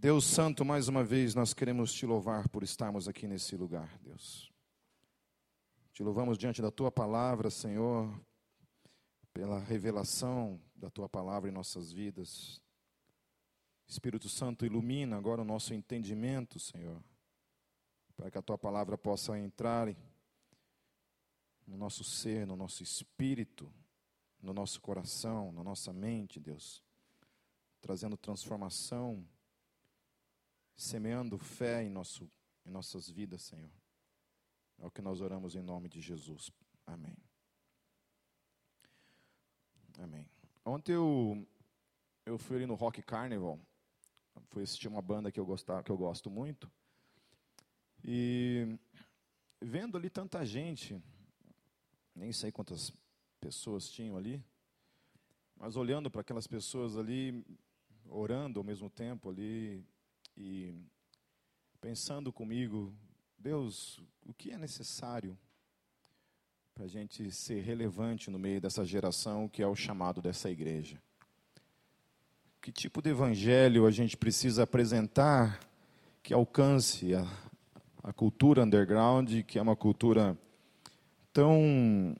Deus Santo, mais uma vez nós queremos te louvar por estarmos aqui nesse lugar, Deus. Te louvamos diante da tua palavra, Senhor, pela revelação da tua palavra em nossas vidas. Espírito Santo, ilumina agora o nosso entendimento, Senhor, para que a tua palavra possa entrar no nosso ser, no nosso espírito, no nosso coração, na nossa mente, Deus, trazendo transformação semeando fé em, nosso, em nossas vidas, Senhor. É o que nós oramos em nome de Jesus. Amém. Amém. Ontem eu, eu fui ali no Rock Carnival, fui assistir uma banda que eu, gostava, que eu gosto muito, e vendo ali tanta gente, nem sei quantas pessoas tinham ali, mas olhando para aquelas pessoas ali, orando ao mesmo tempo ali, e pensando comigo, Deus, o que é necessário para a gente ser relevante no meio dessa geração que é o chamado dessa igreja? Que tipo de evangelho a gente precisa apresentar que alcance a, a cultura underground, que é uma cultura tão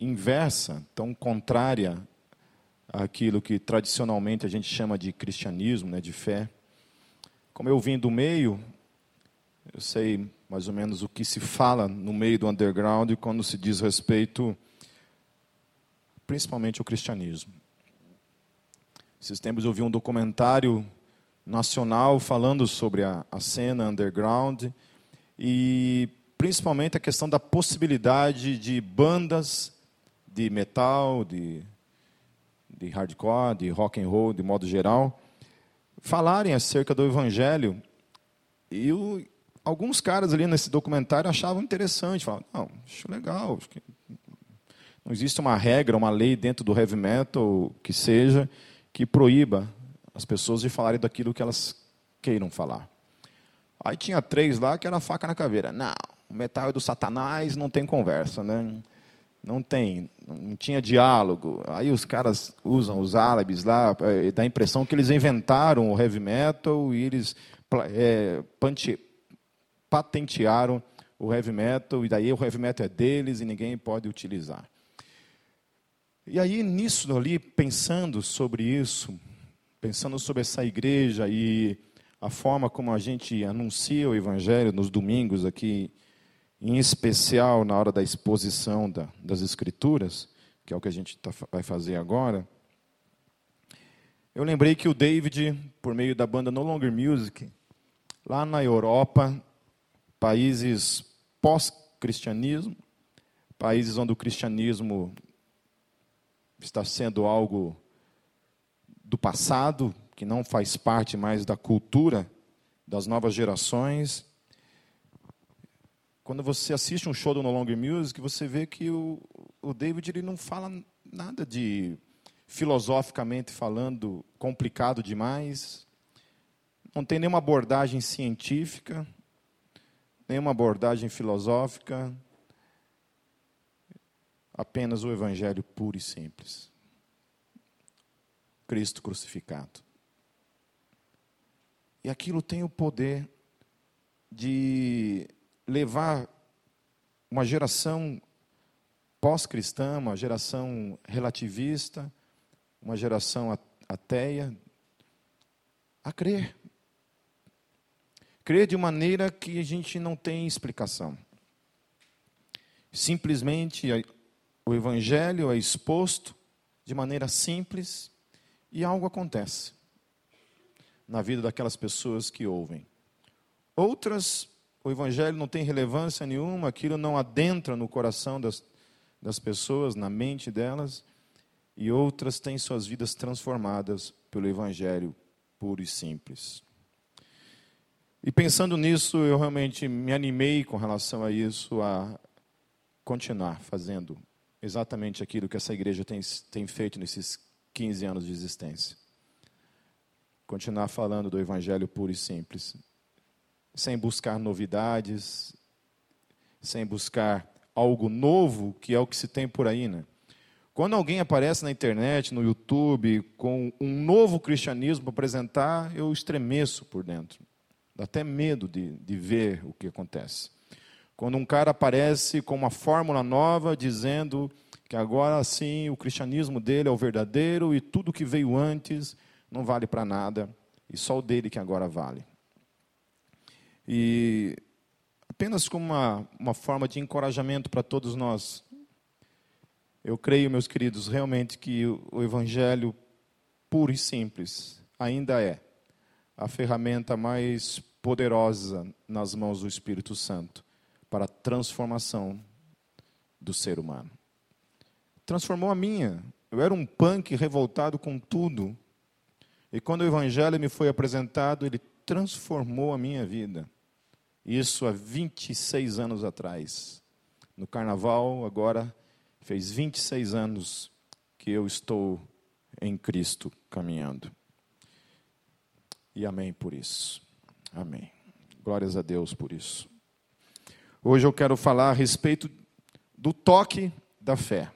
inversa, tão contrária àquilo que tradicionalmente a gente chama de cristianismo, né, de fé? Como eu vim do meio, eu sei mais ou menos o que se fala no meio do underground quando se diz respeito principalmente ao cristianismo. Esses tempos eu vi um documentário nacional falando sobre a, a cena underground e principalmente a questão da possibilidade de bandas de metal, de, de hardcore, de rock and roll, de modo geral, falarem acerca do Evangelho. E o, alguns caras ali nesse documentário achavam interessante, falavam, não, acho legal, acho que não existe uma regra, uma lei dentro do heavy metal que seja que proíba as pessoas de falarem daquilo que elas queiram falar. Aí tinha três lá que era faca na caveira. Não, o metal é do satanás, não tem conversa, né? Não tem, não tinha diálogo. Aí os caras usam os álabis lá, é, dá a impressão que eles inventaram o heavy metal e eles é, patentearam o heavy metal, e daí o heavy metal é deles e ninguém pode utilizar. E aí, nisso ali, pensando sobre isso, pensando sobre essa igreja e a forma como a gente anuncia o evangelho nos domingos aqui em especial na hora da exposição da, das Escrituras, que é o que a gente tá, vai fazer agora, eu lembrei que o David, por meio da banda No Longer Music, lá na Europa, países pós-cristianismo, países onde o cristianismo está sendo algo do passado, que não faz parte mais da cultura das novas gerações, quando você assiste um show do No Longer Music, você vê que o, o David ele não fala nada de filosoficamente falando complicado demais. Não tem nenhuma abordagem científica, nenhuma abordagem filosófica. Apenas o evangelho puro e simples. Cristo crucificado. E aquilo tem o poder de levar uma geração pós-cristã, uma geração relativista, uma geração ateia, a crer. Crer de maneira que a gente não tem explicação. Simplesmente o Evangelho é exposto de maneira simples e algo acontece na vida daquelas pessoas que ouvem. Outras o evangelho não tem relevância nenhuma, aquilo não adentra no coração das, das pessoas, na mente delas, e outras têm suas vidas transformadas pelo evangelho puro e simples. E pensando nisso, eu realmente me animei com relação a isso, a continuar fazendo exatamente aquilo que essa igreja tem, tem feito nesses 15 anos de existência. Continuar falando do evangelho puro e simples sem buscar novidades, sem buscar algo novo, que é o que se tem por aí, né? Quando alguém aparece na internet, no YouTube, com um novo cristianismo para apresentar, eu estremeço por dentro. Dá até medo de, de ver o que acontece. Quando um cara aparece com uma fórmula nova, dizendo que agora sim o cristianismo dele é o verdadeiro e tudo que veio antes não vale para nada, e só o dele que agora vale. E apenas como uma, uma forma de encorajamento para todos nós, eu creio, meus queridos, realmente que o Evangelho puro e simples ainda é a ferramenta mais poderosa nas mãos do Espírito Santo para a transformação do ser humano. Transformou a minha. Eu era um punk revoltado com tudo. E quando o Evangelho me foi apresentado, ele transformou a minha vida. Isso há 26 anos atrás. No carnaval, agora Fez 26 anos que eu estou em Cristo caminhando. E amém por isso. Amém. Glórias a Deus por isso. Hoje eu quero falar a respeito do toque da fé.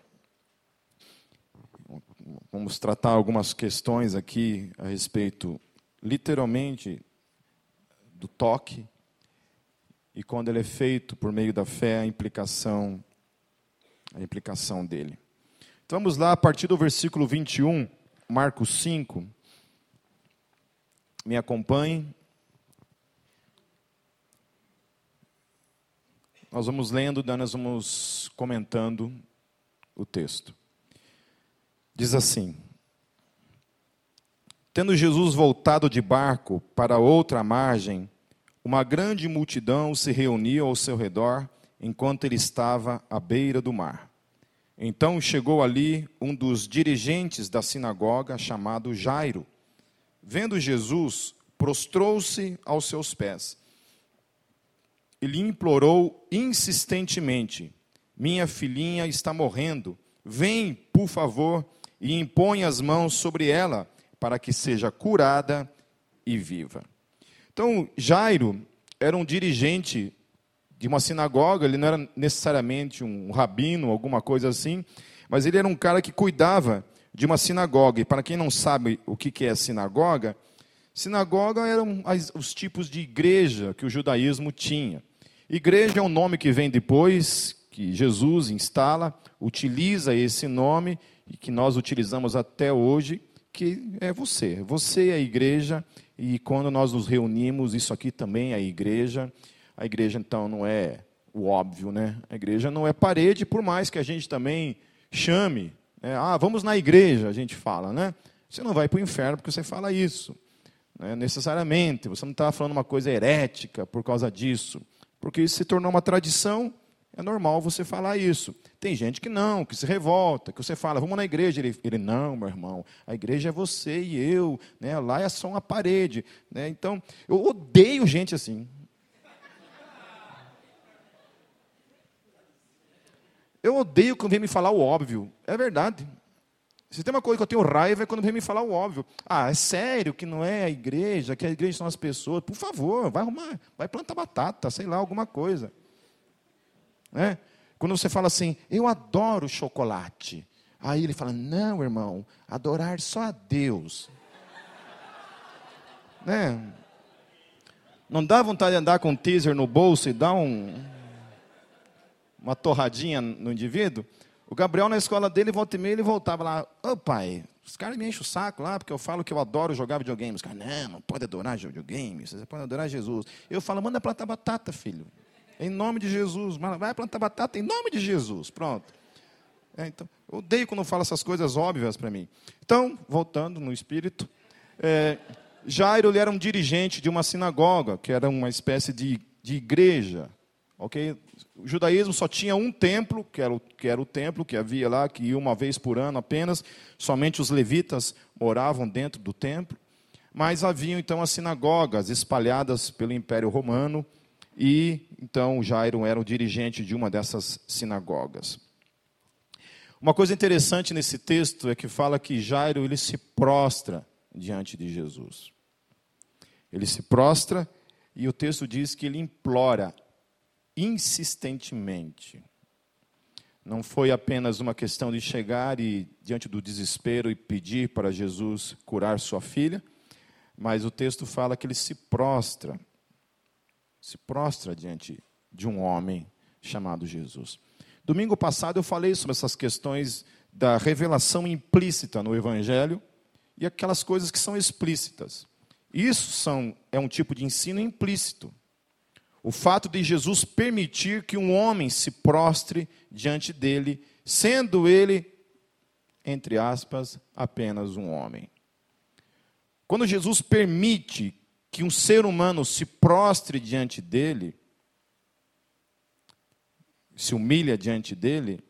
Vamos tratar algumas questões aqui a respeito, literalmente, do toque e quando ele é feito por meio da fé, a implicação a implicação dele. Então vamos lá, a partir do versículo 21, Marcos 5. Me acompanhe. Nós vamos lendo, nós vamos comentando o texto. Diz assim: Tendo Jesus voltado de barco para outra margem, uma grande multidão se reuniu ao seu redor enquanto ele estava à beira do mar. Então chegou ali um dos dirigentes da sinagoga, chamado Jairo. Vendo Jesus, prostrou-se aos seus pés. Ele implorou insistentemente: Minha filhinha está morrendo. Vem, por favor, e impõe as mãos sobre ela, para que seja curada e viva. Então, Jairo era um dirigente de uma sinagoga, ele não era necessariamente um rabino, alguma coisa assim, mas ele era um cara que cuidava de uma sinagoga. E para quem não sabe o que é sinagoga, sinagoga eram os tipos de igreja que o judaísmo tinha. Igreja é um nome que vem depois, que Jesus instala, utiliza esse nome e que nós utilizamos até hoje, que é você. Você é a igreja e quando nós nos reunimos, isso aqui também é a igreja. A igreja, então, não é o óbvio, né? A igreja não é parede, por mais que a gente também chame. Né? Ah, vamos na igreja, a gente fala, né? Você não vai para o inferno porque você fala isso. Né? Necessariamente. Você não está falando uma coisa herética por causa disso. Porque isso se tornou uma tradição, é normal você falar isso. Tem gente que não, que se revolta, que você fala, vamos na igreja. Ele, ele não, meu irmão, a igreja é você e eu, né? lá é só uma parede. Né? Então, eu odeio gente assim. Eu odeio quando vem me falar o óbvio. É verdade. Se tem uma coisa que eu tenho raiva é quando vem me falar o óbvio. Ah, é sério que não é a igreja, que a igreja são as pessoas. Por favor, vai arrumar, vai plantar batata, sei lá, alguma coisa. Né? Quando você fala assim, eu adoro chocolate. Aí ele fala, não, irmão, adorar só a Deus. né? Não dá vontade de andar com um teaser no bolso e dar um, uma torradinha no indivíduo. O Gabriel, na escola dele, volta e meia, ele voltava lá. Ô oh, pai, os caras me enchem o saco lá, porque eu falo que eu adoro jogar videogame. Os caras, não, não pode adorar videogame, você pode adorar Jesus. Eu falo, manda plantar batata, filho. Em nome de Jesus. Vai plantar batata em nome de Jesus. Pronto. É, então, eu odeio quando falo essas coisas óbvias para mim. Então, voltando no espírito, é, Jairo ele era um dirigente de uma sinagoga, que era uma espécie de, de igreja. ok? O judaísmo só tinha um templo, que era, o, que era o templo que havia lá, que ia uma vez por ano apenas. Somente os levitas moravam dentro do templo. Mas haviam então as sinagogas espalhadas pelo Império Romano. E então Jairo era o dirigente de uma dessas sinagogas. Uma coisa interessante nesse texto é que fala que Jairo ele se prostra diante de Jesus. Ele se prostra e o texto diz que ele implora insistentemente. não foi apenas uma questão de chegar e, diante do desespero, e pedir para Jesus curar sua filha, mas o texto fala que ele se prostra, se prostra diante de um homem chamado Jesus. Domingo passado eu falei sobre essas questões da revelação implícita no Evangelho e aquelas coisas que são explícitas. Isso são, é um tipo de ensino implícito. O fato de Jesus permitir que um homem se prostre diante dele, sendo ele, entre aspas, apenas um homem. Quando Jesus permite que um ser humano se prostre diante dele, se humilha diante dele,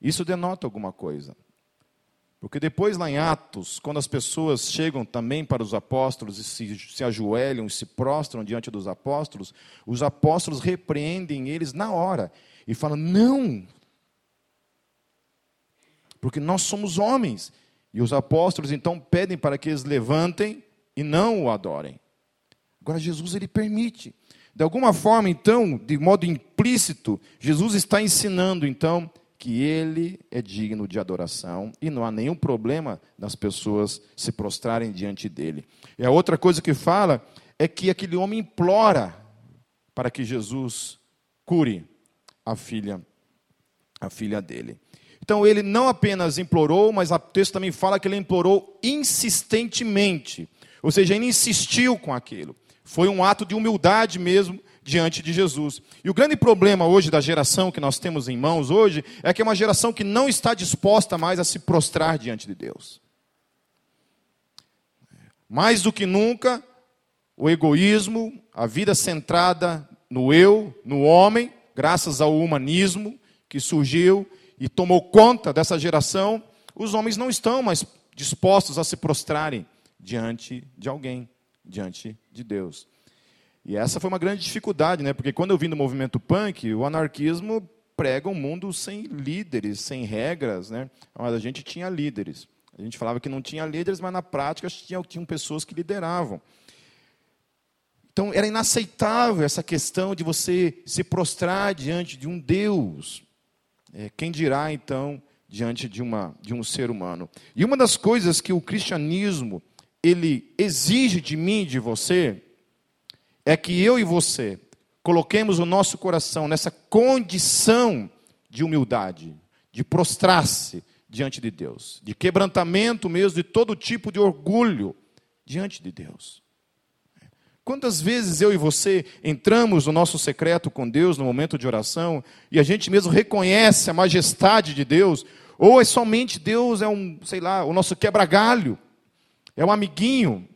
isso denota alguma coisa. Porque depois, lá em Atos, quando as pessoas chegam também para os apóstolos e se, se ajoelham e se prostram diante dos apóstolos, os apóstolos repreendem eles na hora e falam: não, porque nós somos homens. E os apóstolos então pedem para que eles levantem e não o adorem. Agora, Jesus ele permite. De alguma forma, então, de modo implícito, Jesus está ensinando, então, que ele é digno de adoração e não há nenhum problema das pessoas se prostrarem diante dele. E a outra coisa que fala é que aquele homem implora para que Jesus cure a filha a filha dele. Então ele não apenas implorou, mas o texto também fala que ele implorou insistentemente. Ou seja, ele insistiu com aquilo. Foi um ato de humildade mesmo diante de Jesus. E o grande problema hoje da geração que nós temos em mãos hoje é que é uma geração que não está disposta mais a se prostrar diante de Deus. Mais do que nunca, o egoísmo, a vida centrada no eu, no homem, graças ao humanismo que surgiu e tomou conta dessa geração, os homens não estão mais dispostos a se prostrarem diante de alguém, diante de Deus. E essa foi uma grande dificuldade, né? Porque quando eu vim do movimento punk, o anarquismo prega um mundo sem líderes, sem regras, né? Mas a gente tinha líderes. A gente falava que não tinha líderes, mas na prática tinha, tinham pessoas que lideravam. Então era inaceitável essa questão de você se prostrar diante de um Deus. É, quem dirá então diante de, uma, de um ser humano? E uma das coisas que o cristianismo ele exige de mim, de você, é que eu e você coloquemos o nosso coração nessa condição de humildade, de prostrar-se diante de Deus, de quebrantamento mesmo, de todo tipo de orgulho diante de Deus. Quantas vezes eu e você entramos no nosso secreto com Deus no momento de oração e a gente mesmo reconhece a majestade de Deus, ou é somente Deus é um, sei lá, o nosso quebra-galho, é um amiguinho,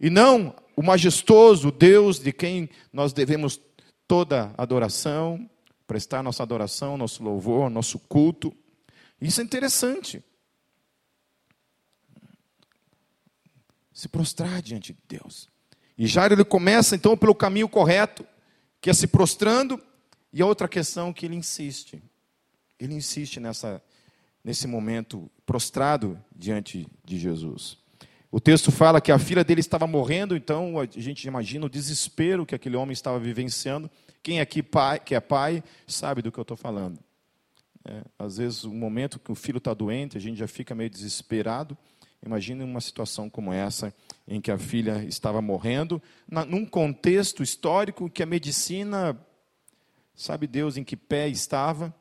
e não o majestoso Deus de quem nós devemos toda adoração, prestar nossa adoração, nosso louvor, nosso culto. Isso é interessante. Se prostrar diante de Deus. E Jairo ele começa então pelo caminho correto, que é se prostrando, e a outra questão que ele insiste. Ele insiste nessa nesse momento prostrado diante de Jesus. O texto fala que a filha dele estava morrendo, então a gente imagina o desespero que aquele homem estava vivenciando. Quem aqui pai, que é pai sabe do que eu estou falando. É, às vezes, o momento que o filho está doente, a gente já fica meio desesperado. Imagine uma situação como essa, em que a filha estava morrendo, na, num contexto histórico que a medicina, sabe Deus em que pé estava.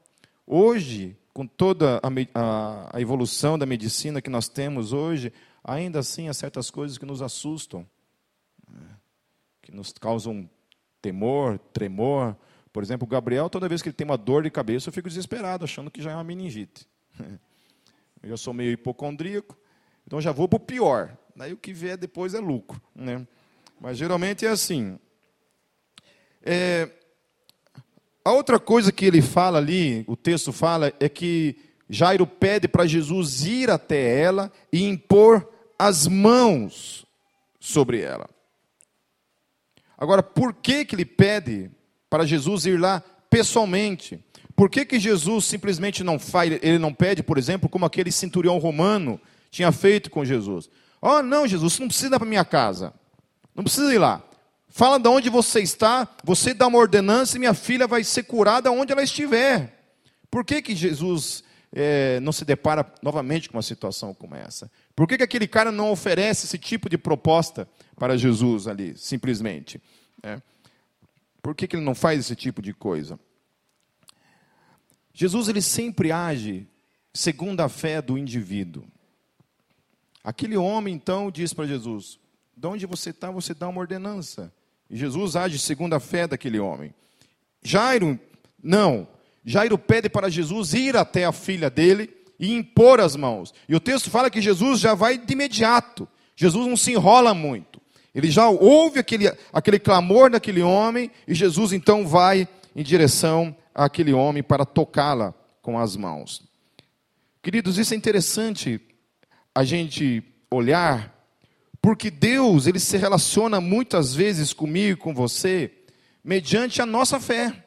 Hoje, com toda a, a, a evolução da medicina que nós temos hoje, ainda assim há certas coisas que nos assustam, né? que nos causam temor, tremor. Por exemplo, o Gabriel, toda vez que ele tem uma dor de cabeça, eu fico desesperado, achando que já é uma meningite. Eu já sou meio hipocondríaco, então já vou para o pior. Daí o que vier depois é lucro. Né? Mas geralmente é assim. É, a outra coisa que ele fala ali, o texto fala, é que Jairo pede para Jesus ir até ela e impor as mãos sobre ela. Agora, por que, que ele pede para Jesus ir lá pessoalmente? Por que, que Jesus simplesmente não faz, ele não pede, por exemplo, como aquele centurião romano tinha feito com Jesus? Oh, não, Jesus, você não precisa ir para minha casa. Não precisa ir lá. Fala de onde você está, você dá uma ordenança e minha filha vai ser curada onde ela estiver. Por que, que Jesus é, não se depara novamente com uma situação como essa? Por que, que aquele cara não oferece esse tipo de proposta para Jesus ali, simplesmente? É. Por que, que ele não faz esse tipo de coisa? Jesus ele sempre age segundo a fé do indivíduo. Aquele homem então diz para Jesus: De onde você está, você dá uma ordenança. E Jesus age segundo a fé daquele homem. Jairo, não. Jairo pede para Jesus ir até a filha dele e impor as mãos. E o texto fala que Jesus já vai de imediato. Jesus não se enrola muito. Ele já ouve aquele, aquele clamor daquele homem e Jesus então vai em direção àquele homem para tocá-la com as mãos. Queridos, isso é interessante a gente olhar, porque Deus, ele se relaciona muitas vezes comigo, com você, mediante a nossa fé.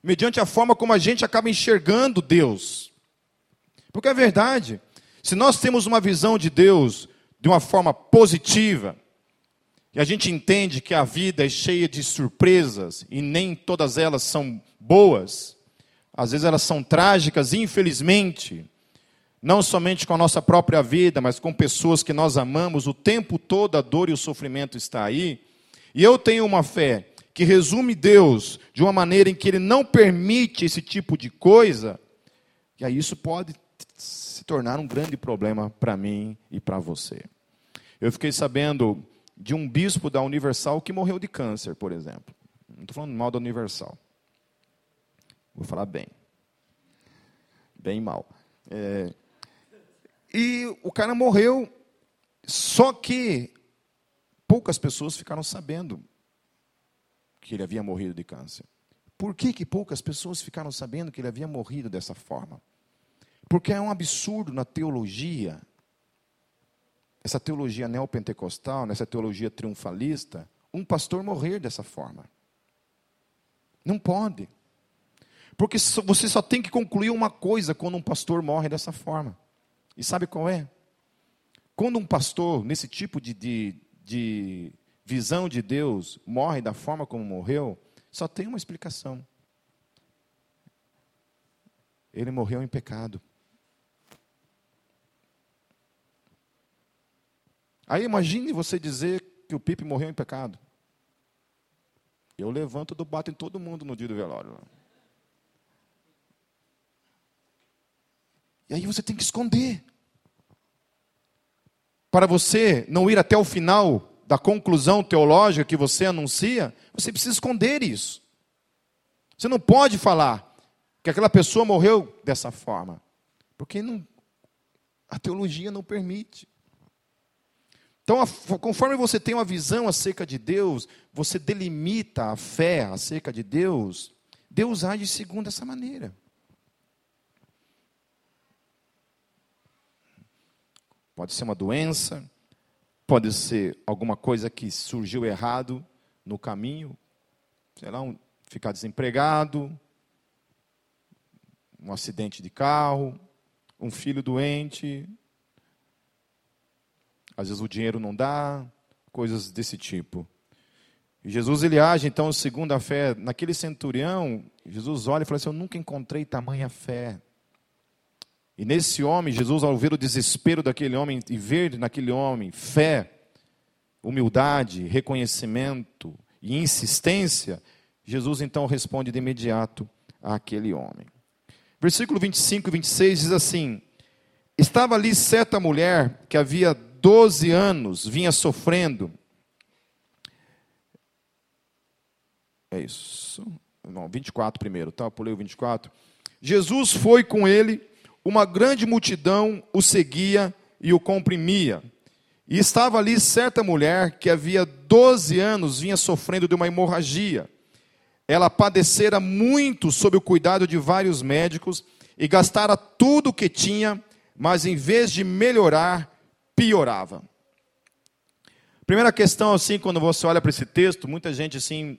Mediante a forma como a gente acaba enxergando Deus. Porque é verdade, se nós temos uma visão de Deus de uma forma positiva, e a gente entende que a vida é cheia de surpresas e nem todas elas são boas, às vezes elas são trágicas, infelizmente, não somente com a nossa própria vida, mas com pessoas que nós amamos, o tempo todo a dor e o sofrimento está aí. E eu tenho uma fé que resume Deus de uma maneira em que ele não permite esse tipo de coisa, e aí isso pode se tornar um grande problema para mim e para você. Eu fiquei sabendo de um bispo da Universal que morreu de câncer, por exemplo. Não estou falando mal da Universal. Vou falar bem. Bem mal. É, e o cara morreu, só que poucas pessoas ficaram sabendo que ele havia morrido de câncer. Por que, que poucas pessoas ficaram sabendo que ele havia morrido dessa forma? Porque é um absurdo na teologia, essa teologia neopentecostal, nessa teologia triunfalista, um pastor morrer dessa forma. Não pode. Porque você só tem que concluir uma coisa quando um pastor morre dessa forma. E sabe qual é? Quando um pastor, nesse tipo de, de, de visão de Deus, morre da forma como morreu, só tem uma explicação. Ele morreu em pecado. Aí imagine você dizer que o Pipe morreu em pecado. Eu levanto e bato em todo mundo no dia do velório. E aí você tem que esconder. Para você não ir até o final da conclusão teológica que você anuncia, você precisa esconder isso. Você não pode falar que aquela pessoa morreu dessa forma, porque não, a teologia não permite. Então, conforme você tem uma visão acerca de Deus, você delimita a fé acerca de Deus, Deus age segundo essa maneira. Pode ser uma doença, pode ser alguma coisa que surgiu errado no caminho, sei lá, um, ficar desempregado, um acidente de carro, um filho doente, às vezes o dinheiro não dá, coisas desse tipo. E Jesus ele age então segundo a fé. Naquele centurião, Jesus olha e fala assim: Eu nunca encontrei tamanha fé. E nesse homem, Jesus, ao ver o desespero daquele homem e ver naquele homem fé, humildade, reconhecimento e insistência, Jesus então responde de imediato àquele homem. Versículo 25 e 26 diz assim: Estava ali certa mulher que havia 12 anos vinha sofrendo. É isso. Não, 24 primeiro, tá? Eu pulei o 24. Jesus foi com ele uma grande multidão o seguia e o comprimia. E estava ali certa mulher que havia 12 anos vinha sofrendo de uma hemorragia. Ela padecera muito sob o cuidado de vários médicos e gastara tudo o que tinha, mas em vez de melhorar, piorava. Primeira questão, assim, quando você olha para esse texto, muita gente, assim,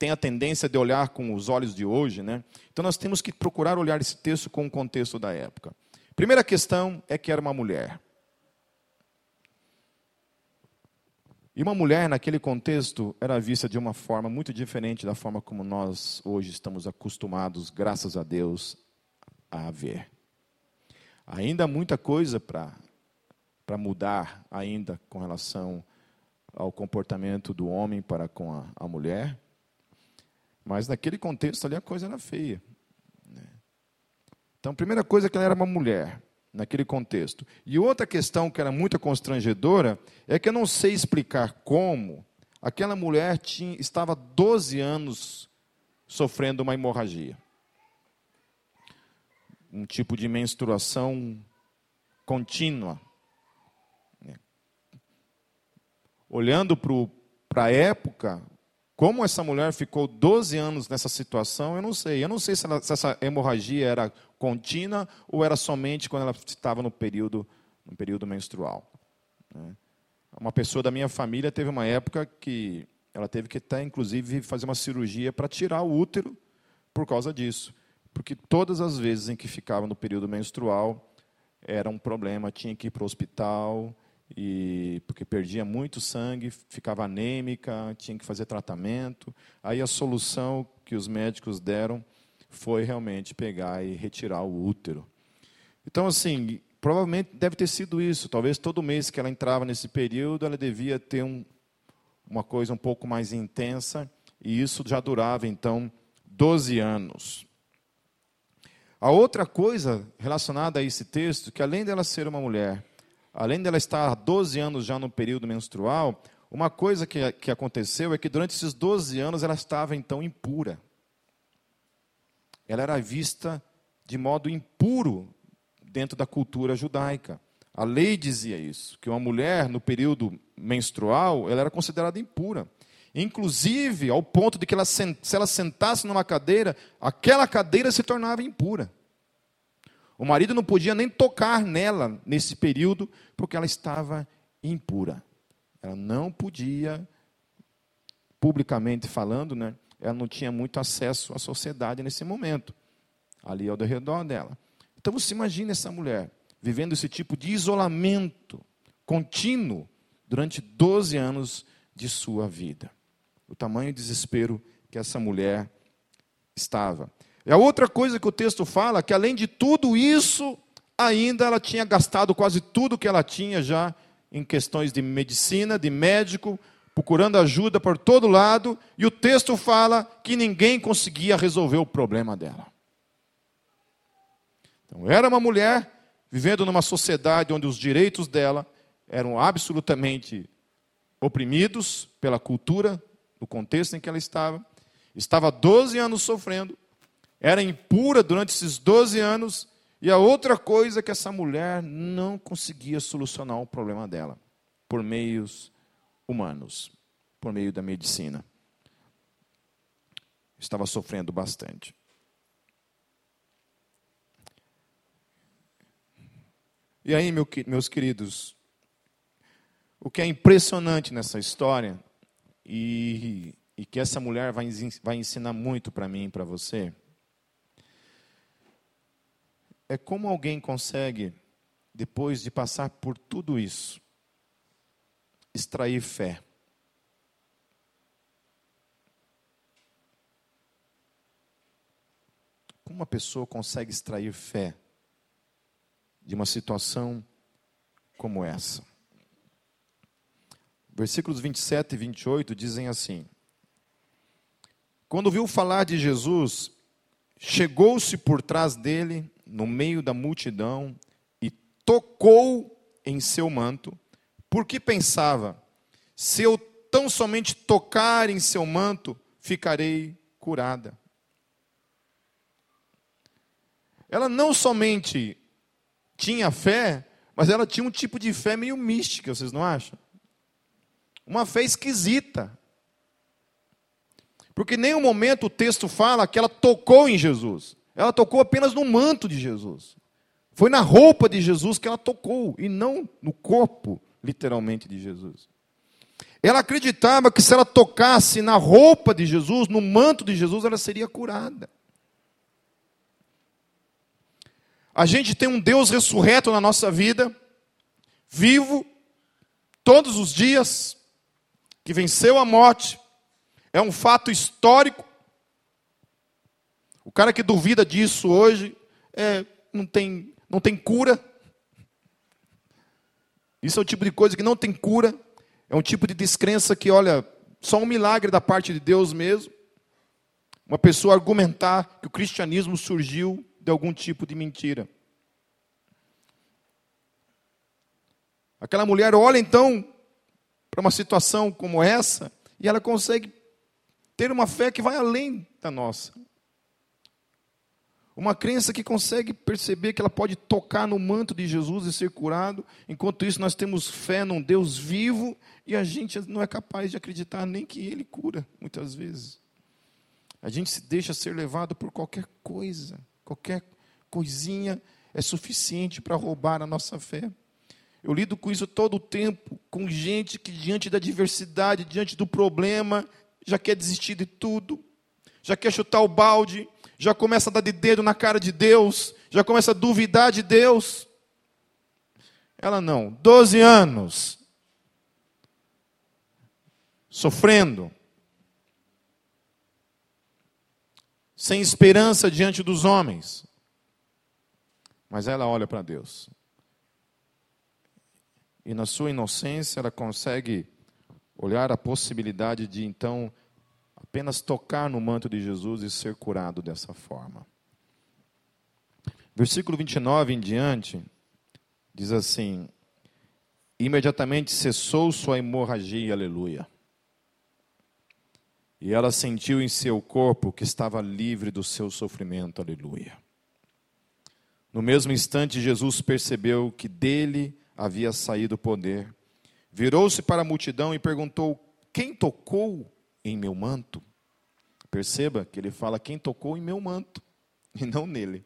tem a tendência de olhar com os olhos de hoje, né? Então nós temos que procurar olhar esse texto com o contexto da época. Primeira questão é que era uma mulher. E uma mulher, naquele contexto, era vista de uma forma muito diferente da forma como nós hoje estamos acostumados, graças a Deus, a ver. Ainda há muita coisa para mudar ainda com relação ao comportamento do homem para com a, a mulher. Mas naquele contexto ali a coisa era feia. Né? Então, a primeira coisa é que ela era uma mulher, naquele contexto. E outra questão que era muito constrangedora é que eu não sei explicar como aquela mulher tinha, estava 12 anos sofrendo uma hemorragia. Um tipo de menstruação contínua. Olhando para a época, como essa mulher ficou 12 anos nessa situação, eu não sei. Eu não sei se, ela, se essa hemorragia era contínua ou era somente quando ela estava no período, no período menstrual. Né? Uma pessoa da minha família teve uma época que ela teve que até, inclusive, fazer uma cirurgia para tirar o útero por causa disso. Porque todas as vezes em que ficava no período menstrual, era um problema, tinha que ir para o hospital, e porque perdia muito sangue, ficava anêmica, tinha que fazer tratamento. Aí a solução que os médicos deram foi realmente pegar e retirar o útero. Então, assim, provavelmente deve ter sido isso. Talvez todo mês que ela entrava nesse período, ela devia ter um, uma coisa um pouco mais intensa, e isso já durava, então, 12 anos. A outra coisa relacionada a esse texto, que além dela ser uma mulher além dela estar há 12 anos já no período menstrual, uma coisa que, que aconteceu é que durante esses 12 anos ela estava então impura. Ela era vista de modo impuro dentro da cultura judaica. A lei dizia isso, que uma mulher no período menstrual, ela era considerada impura. Inclusive, ao ponto de que ela, se ela sentasse numa cadeira, aquela cadeira se tornava impura. O marido não podia nem tocar nela nesse período, porque ela estava impura. Ela não podia, publicamente falando, né, ela não tinha muito acesso à sociedade nesse momento, ali ao redor dela. Então você imagina essa mulher vivendo esse tipo de isolamento contínuo durante 12 anos de sua vida. O tamanho de desespero que essa mulher estava. E a outra coisa que o texto fala, é que além de tudo isso, ainda ela tinha gastado quase tudo que ela tinha já em questões de medicina, de médico, procurando ajuda por todo lado, e o texto fala que ninguém conseguia resolver o problema dela. Então, era uma mulher vivendo numa sociedade onde os direitos dela eram absolutamente oprimidos pela cultura, no contexto em que ela estava. Estava 12 anos sofrendo, era impura durante esses 12 anos, e a outra coisa é que essa mulher não conseguia solucionar o problema dela por meios humanos, por meio da medicina. Estava sofrendo bastante. E aí, meu, meus queridos, o que é impressionante nessa história, e, e que essa mulher vai, vai ensinar muito para mim e para você, é como alguém consegue, depois de passar por tudo isso, extrair fé. Como uma pessoa consegue extrair fé de uma situação como essa? Versículos 27 e 28 dizem assim: Quando ouviu falar de Jesus, chegou-se por trás dele no meio da multidão e tocou em seu manto, porque pensava: se eu tão somente tocar em seu manto, ficarei curada. Ela não somente tinha fé, mas ela tinha um tipo de fé meio mística, vocês não acham? Uma fé esquisita. Porque em nenhum momento o texto fala que ela tocou em Jesus. Ela tocou apenas no manto de Jesus. Foi na roupa de Jesus que ela tocou, e não no corpo, literalmente, de Jesus. Ela acreditava que se ela tocasse na roupa de Jesus, no manto de Jesus, ela seria curada. A gente tem um Deus ressurreto na nossa vida, vivo, todos os dias, que venceu a morte, é um fato histórico. O cara que duvida disso hoje é, não, tem, não tem cura. Isso é o tipo de coisa que não tem cura. É um tipo de descrença que, olha, só um milagre da parte de Deus mesmo. Uma pessoa argumentar que o cristianismo surgiu de algum tipo de mentira. Aquela mulher olha então para uma situação como essa e ela consegue ter uma fé que vai além da nossa. Uma crença que consegue perceber que ela pode tocar no manto de Jesus e ser curado. Enquanto isso, nós temos fé num Deus vivo e a gente não é capaz de acreditar nem que Ele cura, muitas vezes. A gente se deixa ser levado por qualquer coisa, qualquer coisinha é suficiente para roubar a nossa fé. Eu lido com isso todo o tempo, com gente que, diante da diversidade, diante do problema, já quer desistir de tudo, já quer chutar o balde, já começa a dar de dedo na cara de Deus, já começa a duvidar de Deus. Ela não, 12 anos, sofrendo, sem esperança diante dos homens. Mas ela olha para Deus. E na sua inocência ela consegue olhar a possibilidade de então apenas tocar no manto de Jesus e ser curado dessa forma. Versículo 29 em diante diz assim: Imediatamente cessou sua hemorragia, aleluia. E ela sentiu em seu corpo que estava livre do seu sofrimento, aleluia. No mesmo instante, Jesus percebeu que dele havia saído o poder. Virou-se para a multidão e perguntou: Quem tocou em meu manto? Perceba que ele fala: Quem tocou em meu manto? E não nele.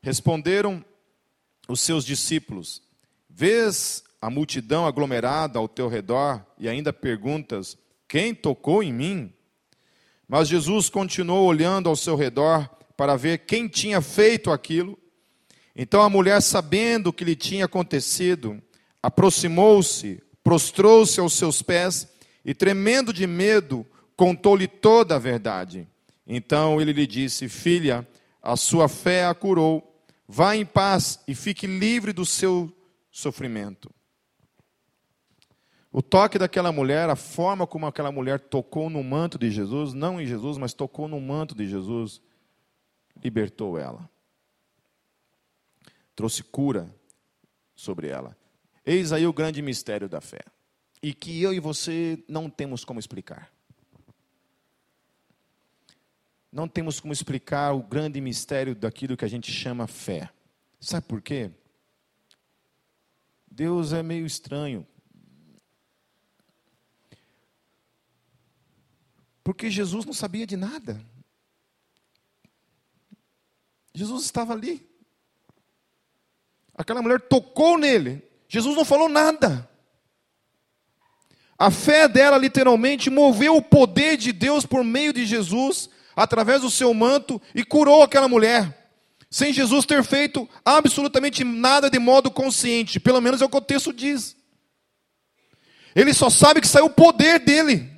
Responderam os seus discípulos: Vês a multidão aglomerada ao teu redor e ainda perguntas: Quem tocou em mim? Mas Jesus continuou olhando ao seu redor para ver quem tinha feito aquilo. Então a mulher, sabendo o que lhe tinha acontecido, aproximou-se, prostrou-se aos seus pés e, tremendo de medo, contou-lhe toda a verdade. Então ele lhe disse: Filha, a sua fé a curou. Vá em paz e fique livre do seu sofrimento. O toque daquela mulher, a forma como aquela mulher tocou no manto de Jesus, não em Jesus, mas tocou no manto de Jesus, libertou ela. Trouxe cura sobre ela. Eis aí o grande mistério da fé. E que eu e você não temos como explicar. Não temos como explicar o grande mistério daquilo que a gente chama fé. Sabe por quê? Deus é meio estranho. Porque Jesus não sabia de nada. Jesus estava ali. Aquela mulher tocou nele. Jesus não falou nada. A fé dela literalmente moveu o poder de Deus por meio de Jesus, através do seu manto, e curou aquela mulher. Sem Jesus ter feito absolutamente nada de modo consciente. Pelo menos é o que o texto diz. Ele só sabe que saiu o poder dele.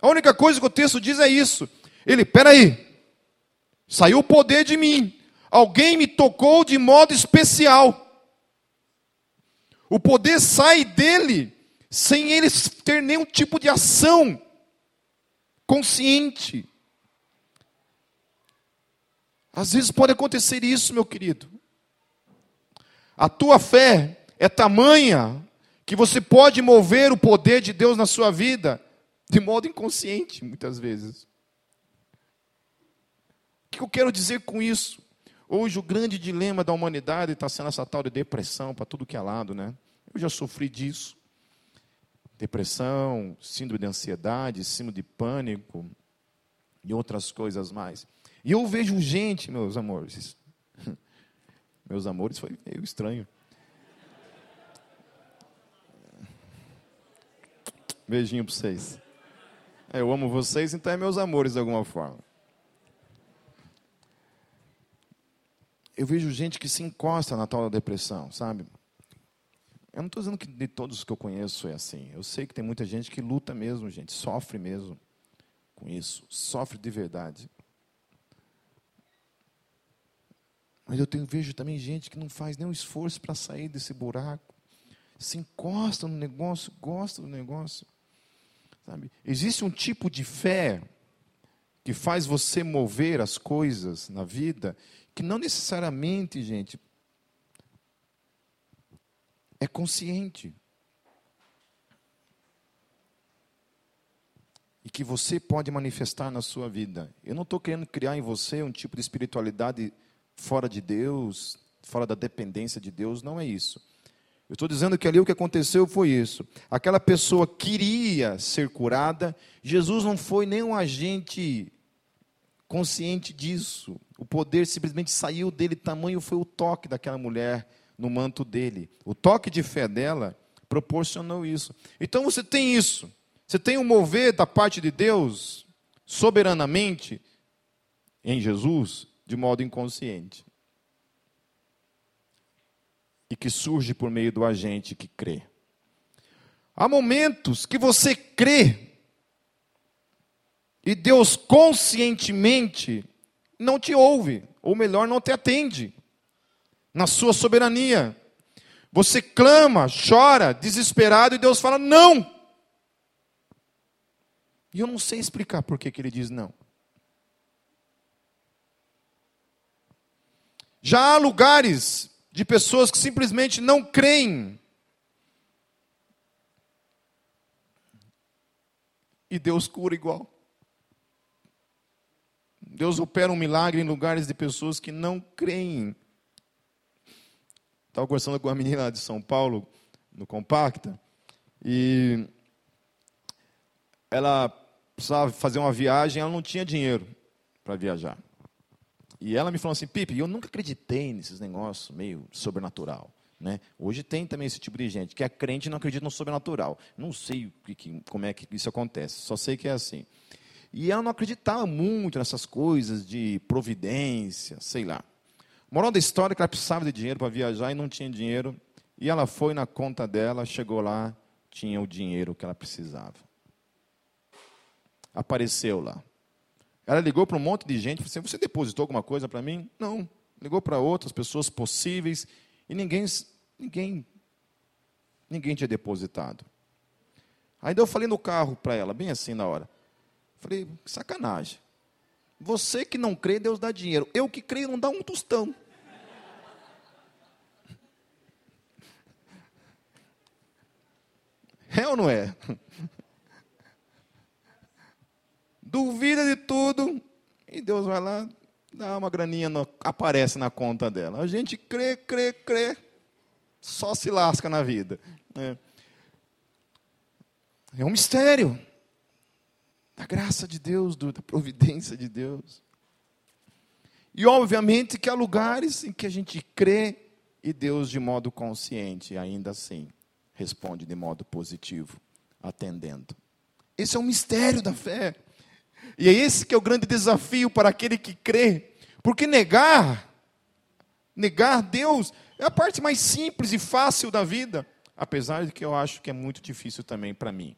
A única coisa que o texto diz é isso. Ele, peraí, Saiu o poder de mim. Alguém me tocou de modo especial. O poder sai dele sem ele ter nenhum tipo de ação consciente. Às vezes pode acontecer isso, meu querido. A tua fé é tamanha que você pode mover o poder de Deus na sua vida de modo inconsciente, muitas vezes que eu quero dizer com isso? Hoje o grande dilema da humanidade está sendo essa tal de depressão para tudo que é lado, né? Eu já sofri disso. Depressão, síndrome de ansiedade, síndrome de pânico e outras coisas mais. E eu vejo gente, meus amores, meus amores foi meio estranho. Beijinho para vocês. É, eu amo vocês, então é meus amores de alguma forma. eu vejo gente que se encosta na tal da depressão, sabe? Eu não estou dizendo que de todos que eu conheço é assim. Eu sei que tem muita gente que luta mesmo, gente, sofre mesmo com isso, sofre de verdade. Mas eu tenho, vejo também gente que não faz nenhum esforço para sair desse buraco. Se encosta no negócio, gosta do negócio. Sabe? Existe um tipo de fé que faz você mover as coisas na vida, que não necessariamente, gente, é consciente. E que você pode manifestar na sua vida. Eu não estou querendo criar em você um tipo de espiritualidade fora de Deus, fora da dependência de Deus, não é isso. Eu estou dizendo que ali o que aconteceu foi isso. Aquela pessoa queria ser curada, Jesus não foi nem um agente consciente disso. O poder simplesmente saiu dele, tamanho foi o toque daquela mulher no manto dele. O toque de fé dela proporcionou isso. Então você tem isso. Você tem o mover da parte de Deus soberanamente em Jesus de modo inconsciente. E que surge por meio do agente que crê. Há momentos que você crê e Deus conscientemente não te ouve, ou melhor, não te atende na sua soberania. Você clama, chora, desesperado, e Deus fala: não. E eu não sei explicar por que, que ele diz não. Já há lugares de pessoas que simplesmente não creem. E Deus cura igual. Deus opera um milagre em lugares de pessoas que não creem. Estava conversando com uma menina de São Paulo, no Compacta, e ela precisava fazer uma viagem, ela não tinha dinheiro para viajar. E ela me falou assim, Pipe, eu nunca acreditei nesses negócios meio sobrenatural. Né? Hoje tem também esse tipo de gente que é crente e não acredita no sobrenatural. Não sei como é que isso acontece, só sei que é assim. E ela não acreditava muito nessas coisas de providência, sei lá. Moral da história é que ela precisava de dinheiro para viajar e não tinha dinheiro. E ela foi na conta dela, chegou lá, tinha o dinheiro que ela precisava. Apareceu lá. Ela ligou para um monte de gente, assim, você depositou alguma coisa para mim? Não. Ligou para outras pessoas possíveis e ninguém, ninguém, ninguém tinha depositado. Aí eu falei no carro para ela, bem assim na hora. Falei, sacanagem. Você que não crê, Deus dá dinheiro. Eu que creio, não dá um tostão. É ou não é? duvida de tudo, e Deus vai lá, dá uma graninha, no, aparece na conta dela. A gente crê, crê, crê, só se lasca na vida. É, é um mistério da graça de Deus, do, da providência de Deus. E obviamente que há lugares em que a gente crê e Deus, de modo consciente, ainda assim, responde de modo positivo, atendendo. Esse é um mistério da fé. E é esse que é o grande desafio para aquele que crê. Porque negar, negar Deus, é a parte mais simples e fácil da vida. Apesar de que eu acho que é muito difícil também para mim.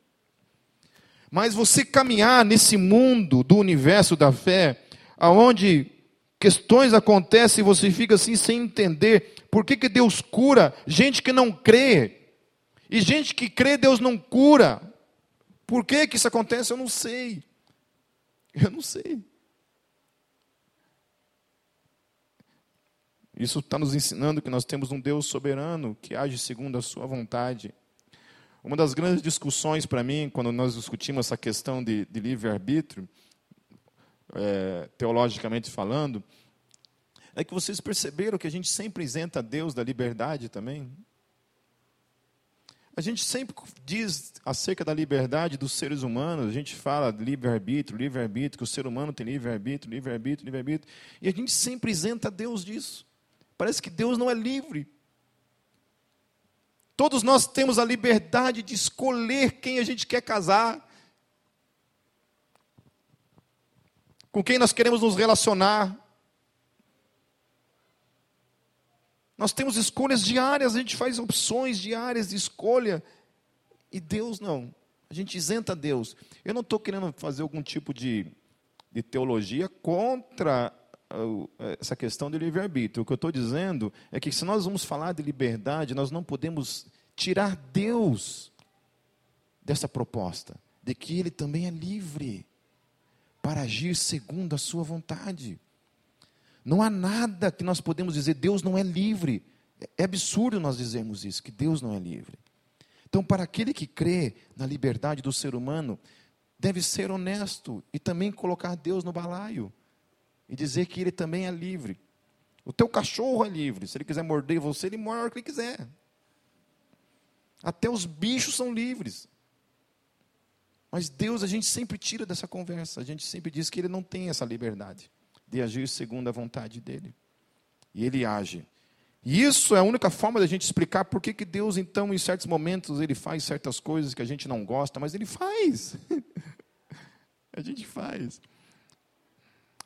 Mas você caminhar nesse mundo do universo da fé, aonde questões acontecem e você fica assim sem entender por que, que Deus cura gente que não crê. E gente que crê, Deus não cura. Por que, que isso acontece? Eu não sei. Eu não sei. Isso está nos ensinando que nós temos um Deus soberano que age segundo a sua vontade. Uma das grandes discussões para mim, quando nós discutimos essa questão de, de livre-arbítrio, é, teologicamente falando, é que vocês perceberam que a gente sempre isenta Deus da liberdade também. A gente sempre diz acerca da liberdade dos seres humanos, a gente fala livre-arbítrio, livre-arbítrio, que o ser humano tem livre-arbítrio, livre-arbítrio, livre-arbítrio, e a gente sempre isenta Deus disso. Parece que Deus não é livre. Todos nós temos a liberdade de escolher quem a gente quer casar, com quem nós queremos nos relacionar. Nós temos escolhas diárias, a gente faz opções diárias de escolha. E Deus não. A gente isenta Deus. Eu não estou querendo fazer algum tipo de, de teologia contra uh, essa questão de livre-arbítrio. O que eu estou dizendo é que se nós vamos falar de liberdade, nós não podemos tirar Deus dessa proposta, de que Ele também é livre para agir segundo a Sua vontade. Não há nada que nós podemos dizer, Deus não é livre. É absurdo nós dizermos isso, que Deus não é livre. Então, para aquele que crê na liberdade do ser humano, deve ser honesto e também colocar Deus no balaio e dizer que ele também é livre. O teu cachorro é livre, se ele quiser morder você, ele morde o que ele quiser. Até os bichos são livres. Mas Deus a gente sempre tira dessa conversa, a gente sempre diz que ele não tem essa liberdade de agir segundo a vontade dele. E ele age. E isso é a única forma da gente explicar por que, que Deus, então, em certos momentos, ele faz certas coisas que a gente não gosta, mas ele faz. a gente faz.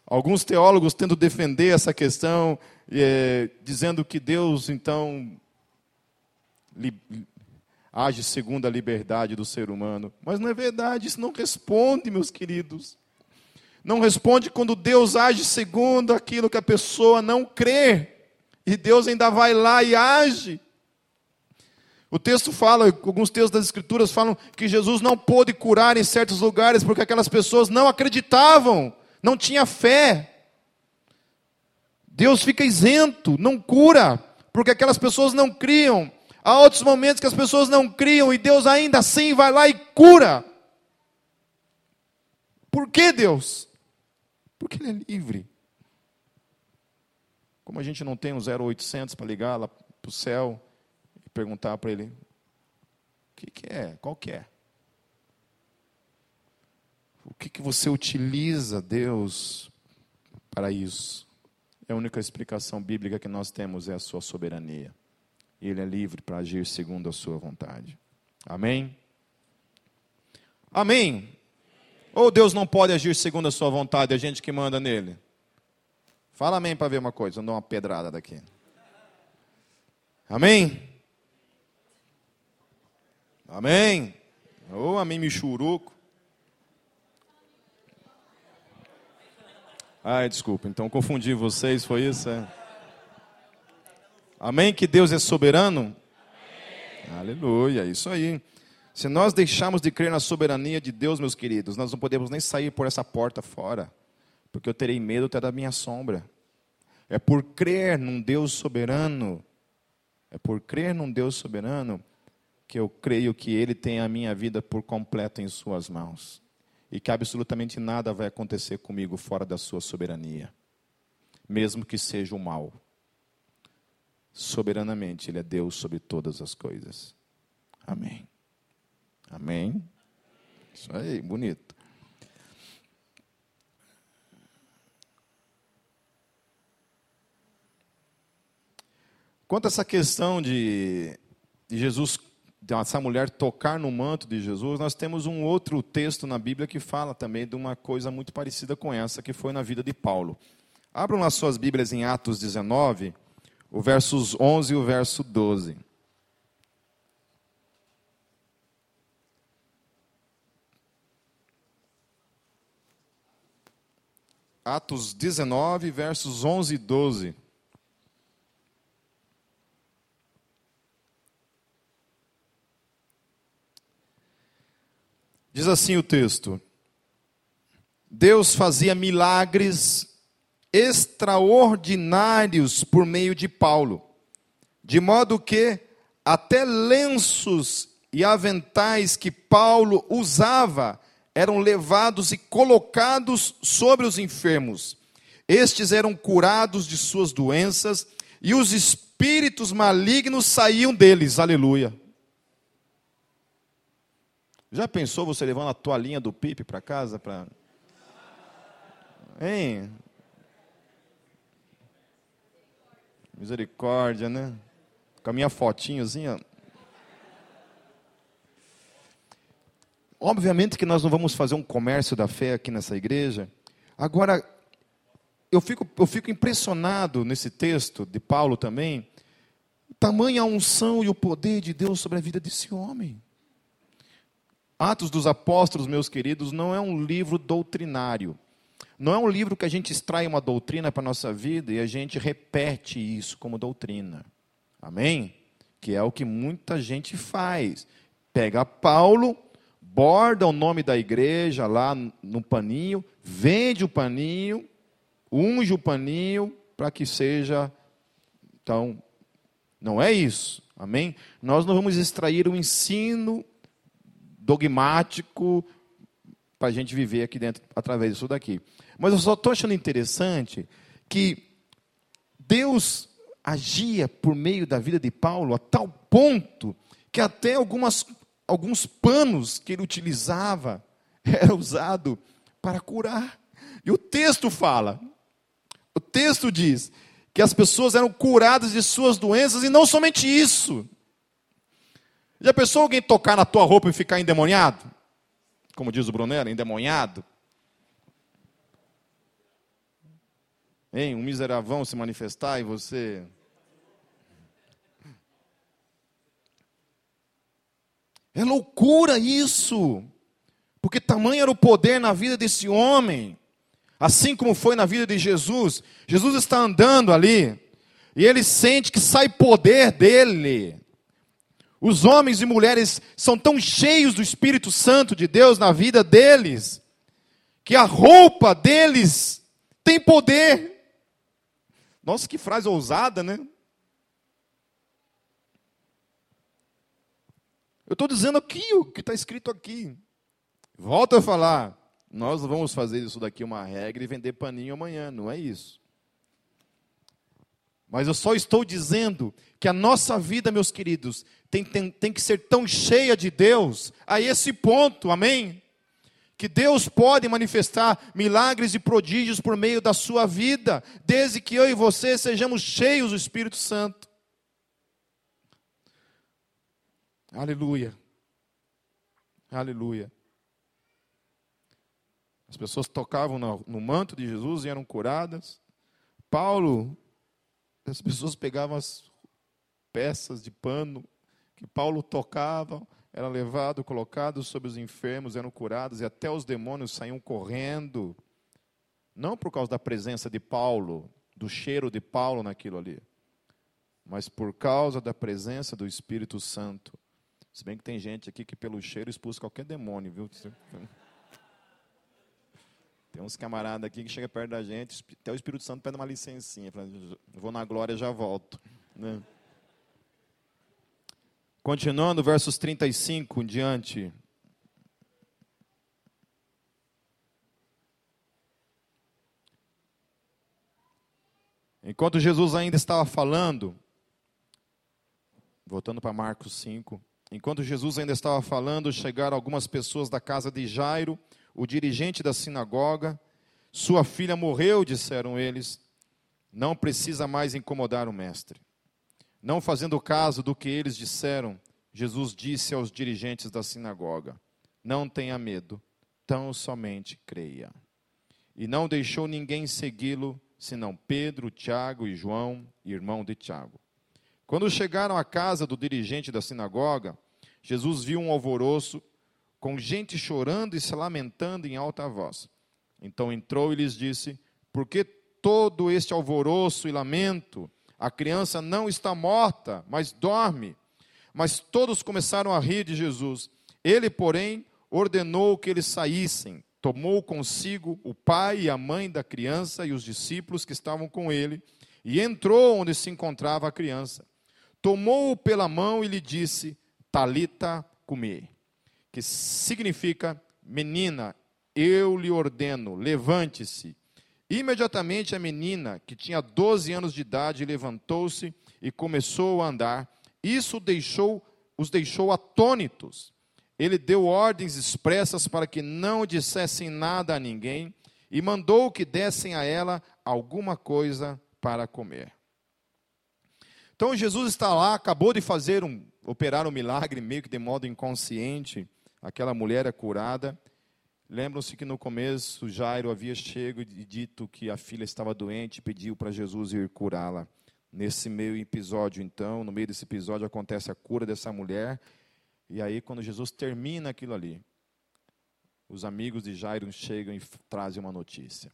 Alguns teólogos tentam defender essa questão, é, dizendo que Deus, então, li, age segundo a liberdade do ser humano. Mas não é verdade, isso não responde, meus queridos. Não responde quando Deus age segundo aquilo que a pessoa não crê. E Deus ainda vai lá e age. O texto fala, alguns textos das Escrituras falam que Jesus não pôde curar em certos lugares porque aquelas pessoas não acreditavam, não tinha fé. Deus fica isento, não cura, porque aquelas pessoas não criam. Há outros momentos que as pessoas não criam e Deus ainda assim vai lá e cura. Por que Deus? Porque Ele é livre. Como a gente não tem um 0800 para ligar lá para o céu e perguntar para Ele: o que, que é? Qual que é? O que, que você utiliza, Deus, para isso? É a única explicação bíblica que nós temos é a sua soberania. Ele é livre para agir segundo a sua vontade. Amém? Amém. Ou Deus não pode agir segundo a sua vontade, a gente que manda nele? Fala amém para ver uma coisa, dar uma pedrada daqui. Amém? Amém? Ô oh, amém, Michuruco. Ai, desculpa, então confundi vocês, foi isso? É. Amém? Que Deus é soberano? Amém. Aleluia, isso aí. Se nós deixarmos de crer na soberania de Deus, meus queridos, nós não podemos nem sair por essa porta fora, porque eu terei medo até da minha sombra. É por crer num Deus soberano, é por crer num Deus soberano, que eu creio que Ele tem a minha vida por completo em Suas mãos. E que absolutamente nada vai acontecer comigo fora da Sua soberania, mesmo que seja o mal. Soberanamente, Ele é Deus sobre todas as coisas. Amém. Amém? Isso aí, bonito. Quanto a essa questão de, de Jesus, de essa mulher tocar no manto de Jesus, nós temos um outro texto na Bíblia que fala também de uma coisa muito parecida com essa, que foi na vida de Paulo. Abram as suas Bíblias em Atos 19, o versos 11 e o verso 12. Atos 19, versos 11 e 12. Diz assim o texto: Deus fazia milagres extraordinários por meio de Paulo, de modo que até lenços e aventais que Paulo usava eram levados e colocados sobre os enfermos. Estes eram curados de suas doenças e os espíritos malignos saíam deles. Aleluia. Já pensou você levando a toalhinha do Pipe para casa para Hein? Misericórdia, né? Com a minha fotinhozinha. Obviamente que nós não vamos fazer um comércio da fé aqui nessa igreja. Agora, eu fico, eu fico impressionado nesse texto de Paulo também, Tamanha a unção e o poder de Deus sobre a vida desse homem. Atos dos Apóstolos, meus queridos, não é um livro doutrinário. Não é um livro que a gente extrai uma doutrina para a nossa vida e a gente repete isso como doutrina. Amém? Que é o que muita gente faz. Pega Paulo, borda o nome da igreja lá no paninho, vende o paninho, unge o paninho para que seja. Então, não é isso. Amém? Nós não vamos extrair o ensino dogmático para a gente viver aqui dentro através disso daqui. Mas eu só estou achando interessante que Deus agia por meio da vida de Paulo a tal ponto que até algumas, alguns panos que ele utilizava era usado para curar. E o texto fala, o texto diz que as pessoas eram curadas de suas doenças e não somente isso. Já pensou alguém tocar na tua roupa e ficar endemoniado? Como diz o Brunero, endemoniado? Hein? Um miseravão se manifestar e você. É loucura isso! Porque tamanho era o poder na vida desse homem, assim como foi na vida de Jesus. Jesus está andando ali e ele sente que sai poder dele. Os homens e mulheres são tão cheios do Espírito Santo de Deus na vida deles, que a roupa deles tem poder. Nossa, que frase ousada, né? Eu estou dizendo aqui o que está escrito aqui. Volto a falar. Nós vamos fazer isso daqui uma regra e vender paninho amanhã, não é isso. Mas eu só estou dizendo que a nossa vida, meus queridos, tem, tem, tem que ser tão cheia de Deus, a esse ponto, amém? Que Deus pode manifestar milagres e prodígios por meio da sua vida, desde que eu e você sejamos cheios do Espírito Santo. Aleluia. Aleluia. As pessoas tocavam no, no manto de Jesus e eram curadas. Paulo as pessoas pegavam as peças de pano que Paulo tocava, era levado, colocado sobre os enfermos, eram curados, e até os demônios saíam correndo. Não por causa da presença de Paulo, do cheiro de Paulo naquilo ali, mas por causa da presença do Espírito Santo. Se bem que tem gente aqui que pelo cheiro expulsa qualquer demônio, viu? Tem uns camaradas aqui que chega perto da gente, até o Espírito Santo pede uma licencinha, fala, vou na glória já volto. Né? Continuando, versos 35 em diante. Enquanto Jesus ainda estava falando, voltando para Marcos 5, enquanto Jesus ainda estava falando, chegaram algumas pessoas da casa de Jairo, o dirigente da sinagoga. Sua filha morreu, disseram eles. Não precisa mais incomodar o mestre. Não fazendo caso do que eles disseram, Jesus disse aos dirigentes da sinagoga: Não tenha medo, tão somente creia. E não deixou ninguém segui-lo, senão Pedro, Tiago e João, irmão de Tiago. Quando chegaram à casa do dirigente da sinagoga, Jesus viu um alvoroço com gente chorando e se lamentando em alta voz. Então entrou e lhes disse: Por que todo este alvoroço e lamento? A criança não está morta, mas dorme. Mas todos começaram a rir de Jesus. Ele, porém, ordenou que eles saíssem. Tomou consigo o pai e a mãe da criança e os discípulos que estavam com ele, e entrou onde se encontrava a criança. Tomou-o pela mão e lhe disse: Talita, cumi que significa menina, eu lhe ordeno, levante-se. Imediatamente a menina, que tinha 12 anos de idade, levantou-se e começou a andar. Isso deixou, os deixou atônitos. Ele deu ordens expressas para que não dissessem nada a ninguém e mandou que dessem a ela alguma coisa para comer. Então Jesus está lá, acabou de fazer um operar um milagre meio que de modo inconsciente aquela mulher é curada. Lembram-se que no começo Jairo havia chego e dito que a filha estava doente e pediu para Jesus ir curá-la. Nesse meio episódio, então, no meio desse episódio, acontece a cura dessa mulher. E aí, quando Jesus termina aquilo ali, os amigos de Jairo chegam e trazem uma notícia: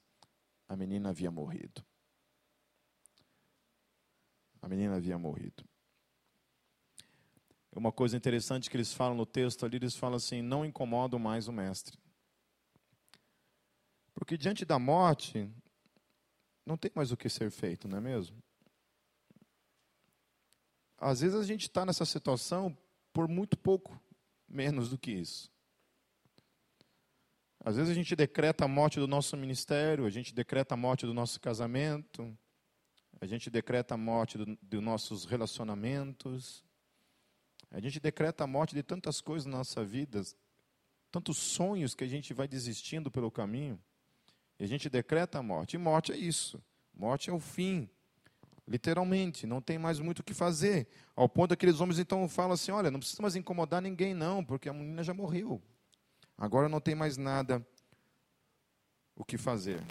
a menina havia morrido. A menina havia morrido. Uma coisa interessante que eles falam no texto ali, eles falam assim: não incomodam mais o mestre. Porque diante da morte, não tem mais o que ser feito, não é mesmo? Às vezes a gente está nessa situação por muito pouco menos do que isso. Às vezes a gente decreta a morte do nosso ministério, a gente decreta a morte do nosso casamento, a gente decreta a morte dos do nossos relacionamentos, a gente decreta a morte de tantas coisas na nossa vida, tantos sonhos que a gente vai desistindo pelo caminho. E a gente decreta a morte. E morte é isso. Morte é o fim. Literalmente, não tem mais muito o que fazer. Ao ponto que aqueles homens então falam assim: olha, não precisa mais incomodar ninguém, não, porque a menina já morreu. Agora não tem mais nada o que fazer.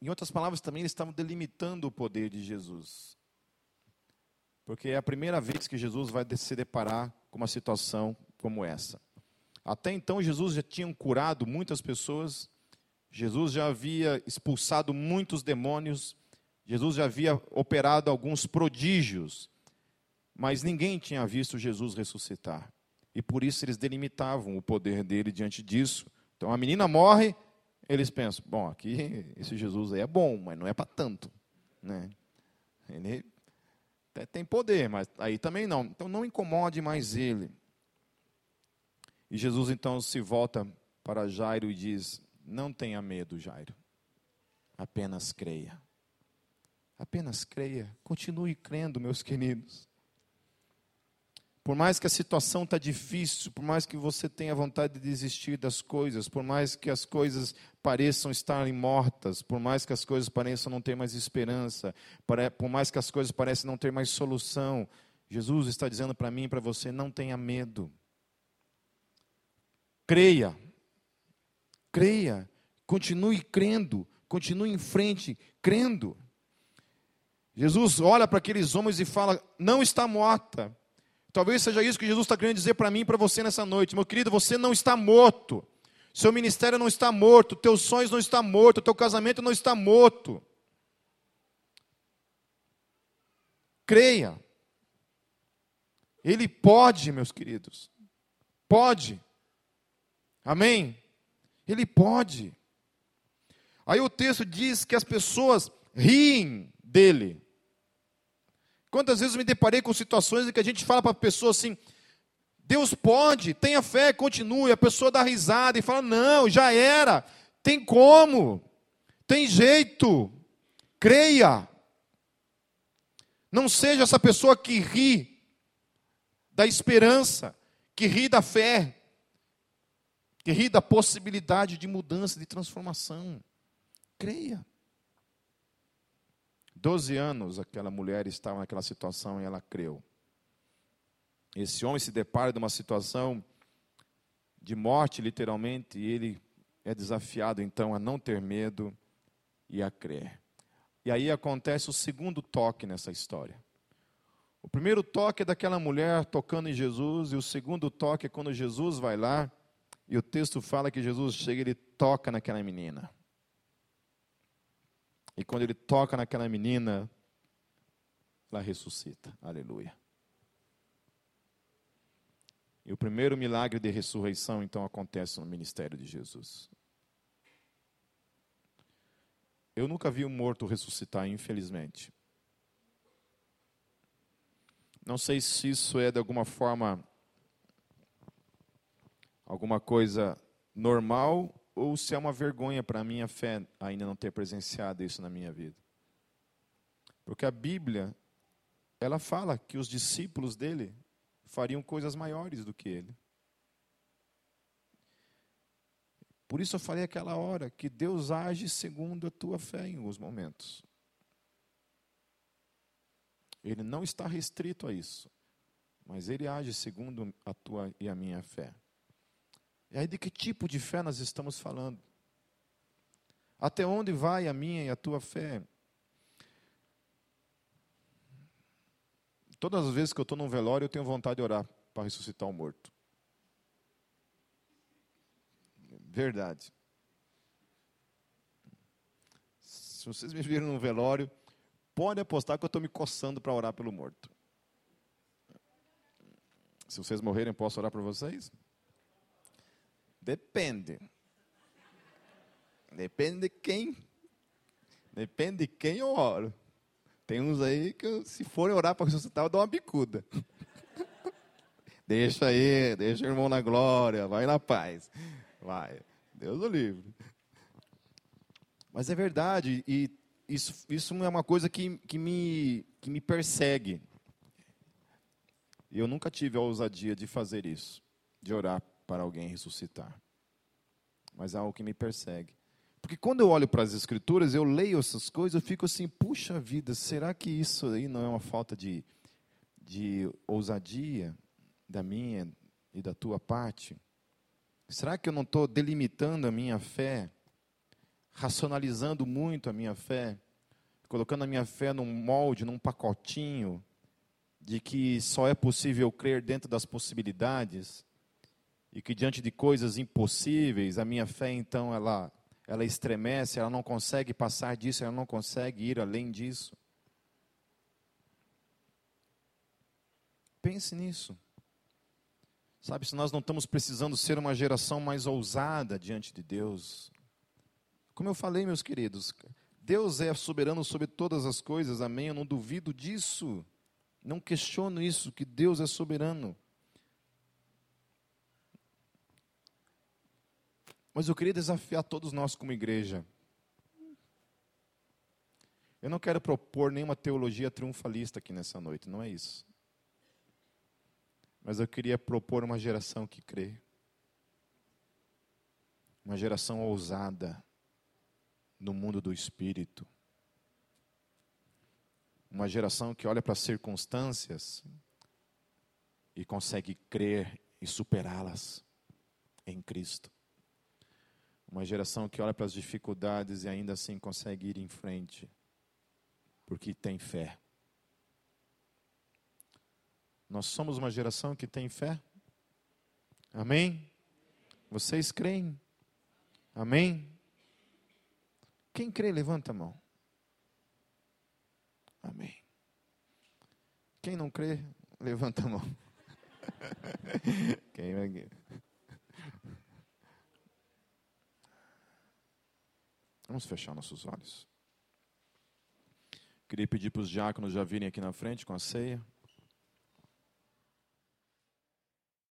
Em outras palavras, também eles estavam delimitando o poder de Jesus. Porque é a primeira vez que Jesus vai se deparar com uma situação como essa. Até então, Jesus já tinha curado muitas pessoas, Jesus já havia expulsado muitos demônios, Jesus já havia operado alguns prodígios, mas ninguém tinha visto Jesus ressuscitar. E por isso eles delimitavam o poder dele diante disso. Então a menina morre, eles pensam: bom, aqui esse Jesus aí é bom, mas não é para tanto. Né? Ele tem poder, mas aí também não. Então não incomode mais ele. E Jesus então se volta para Jairo e diz: Não tenha medo, Jairo. Apenas creia. Apenas creia. Continue crendo, meus queridos. Por mais que a situação está difícil, por mais que você tenha vontade de desistir das coisas, por mais que as coisas pareçam estarem mortas, por mais que as coisas pareçam não ter mais esperança, por mais que as coisas pareçam não ter mais solução, Jesus está dizendo para mim e para você: não tenha medo. Creia. Creia. Continue crendo. Continue em frente, crendo. Jesus olha para aqueles homens e fala: não está morta Talvez seja isso que Jesus está querendo dizer para mim e para você nessa noite. Meu querido, você não está morto. Seu ministério não está morto. Teus sonhos não estão mortos. Teu casamento não está morto. Creia. Ele pode, meus queridos. Pode. Amém? Ele pode. Aí o texto diz que as pessoas riem dele. Quantas vezes me deparei com situações em que a gente fala para a pessoa assim: Deus pode, tenha fé, continue. A pessoa dá risada e fala: Não, já era, tem como, tem jeito, creia. Não seja essa pessoa que ri da esperança, que ri da fé, que ri da possibilidade de mudança, de transformação. Creia. Doze anos aquela mulher estava naquela situação e ela creu. Esse homem se depara de uma situação de morte, literalmente, e ele é desafiado então a não ter medo e a crer. E aí acontece o segundo toque nessa história. O primeiro toque é daquela mulher tocando em Jesus, e o segundo toque é quando Jesus vai lá, e o texto fala que Jesus chega e ele toca naquela menina. E quando ele toca naquela menina, ela ressuscita. Aleluia. E o primeiro milagre de ressurreição, então, acontece no ministério de Jesus. Eu nunca vi um morto ressuscitar, infelizmente. Não sei se isso é de alguma forma alguma coisa normal ou se é uma vergonha para a minha fé ainda não ter presenciado isso na minha vida. Porque a Bíblia, ela fala que os discípulos dele fariam coisas maiores do que ele. Por isso eu falei aquela hora que Deus age segundo a tua fé em alguns momentos. Ele não está restrito a isso, mas ele age segundo a tua e a minha fé. E aí, de que tipo de fé nós estamos falando? Até onde vai a minha e a tua fé? Todas as vezes que eu estou num velório, eu tenho vontade de orar para ressuscitar o um morto. Verdade. Se vocês me viram num velório, pode apostar que eu estou me coçando para orar pelo morto. Se vocês morrerem, posso orar por vocês? Depende. Depende de quem. Depende de quem eu oro. Tem uns aí que, se for orar para ressuscitar, eu dou uma bicuda. deixa aí, deixa o irmão na glória, vai na paz. Vai. Deus o livre. Mas é verdade, e isso, isso é uma coisa que, que, me, que me persegue. Eu nunca tive a ousadia de fazer isso, de orar para alguém ressuscitar. Mas é algo que me persegue. Porque quando eu olho para as escrituras, eu leio essas coisas, eu fico assim, puxa vida, será que isso aí não é uma falta de, de ousadia da minha e da tua parte? Será que eu não estou delimitando a minha fé, racionalizando muito a minha fé, colocando a minha fé num molde, num pacotinho, de que só é possível crer dentro das possibilidades e que diante de coisas impossíveis, a minha fé então ela ela estremece, ela não consegue passar disso, ela não consegue ir além disso. Pense nisso. Sabe, se nós não estamos precisando ser uma geração mais ousada diante de Deus. Como eu falei, meus queridos, Deus é soberano sobre todas as coisas, amém? Eu não duvido disso. Não questiono isso, que Deus é soberano. Mas eu queria desafiar todos nós como igreja. Eu não quero propor nenhuma teologia triunfalista aqui nessa noite, não é isso. Mas eu queria propor uma geração que crê. Uma geração ousada no mundo do espírito uma geração que olha para as circunstâncias e consegue crer e superá-las em Cristo. Uma geração que olha para as dificuldades e ainda assim consegue ir em frente, porque tem fé. Nós somos uma geração que tem fé? Amém? Vocês creem? Amém? Quem crê, levanta a mão. Amém. Quem não crê, levanta a mão. Quem Vamos fechar nossos olhos. Queria pedir para os diáconos já virem aqui na frente com a ceia.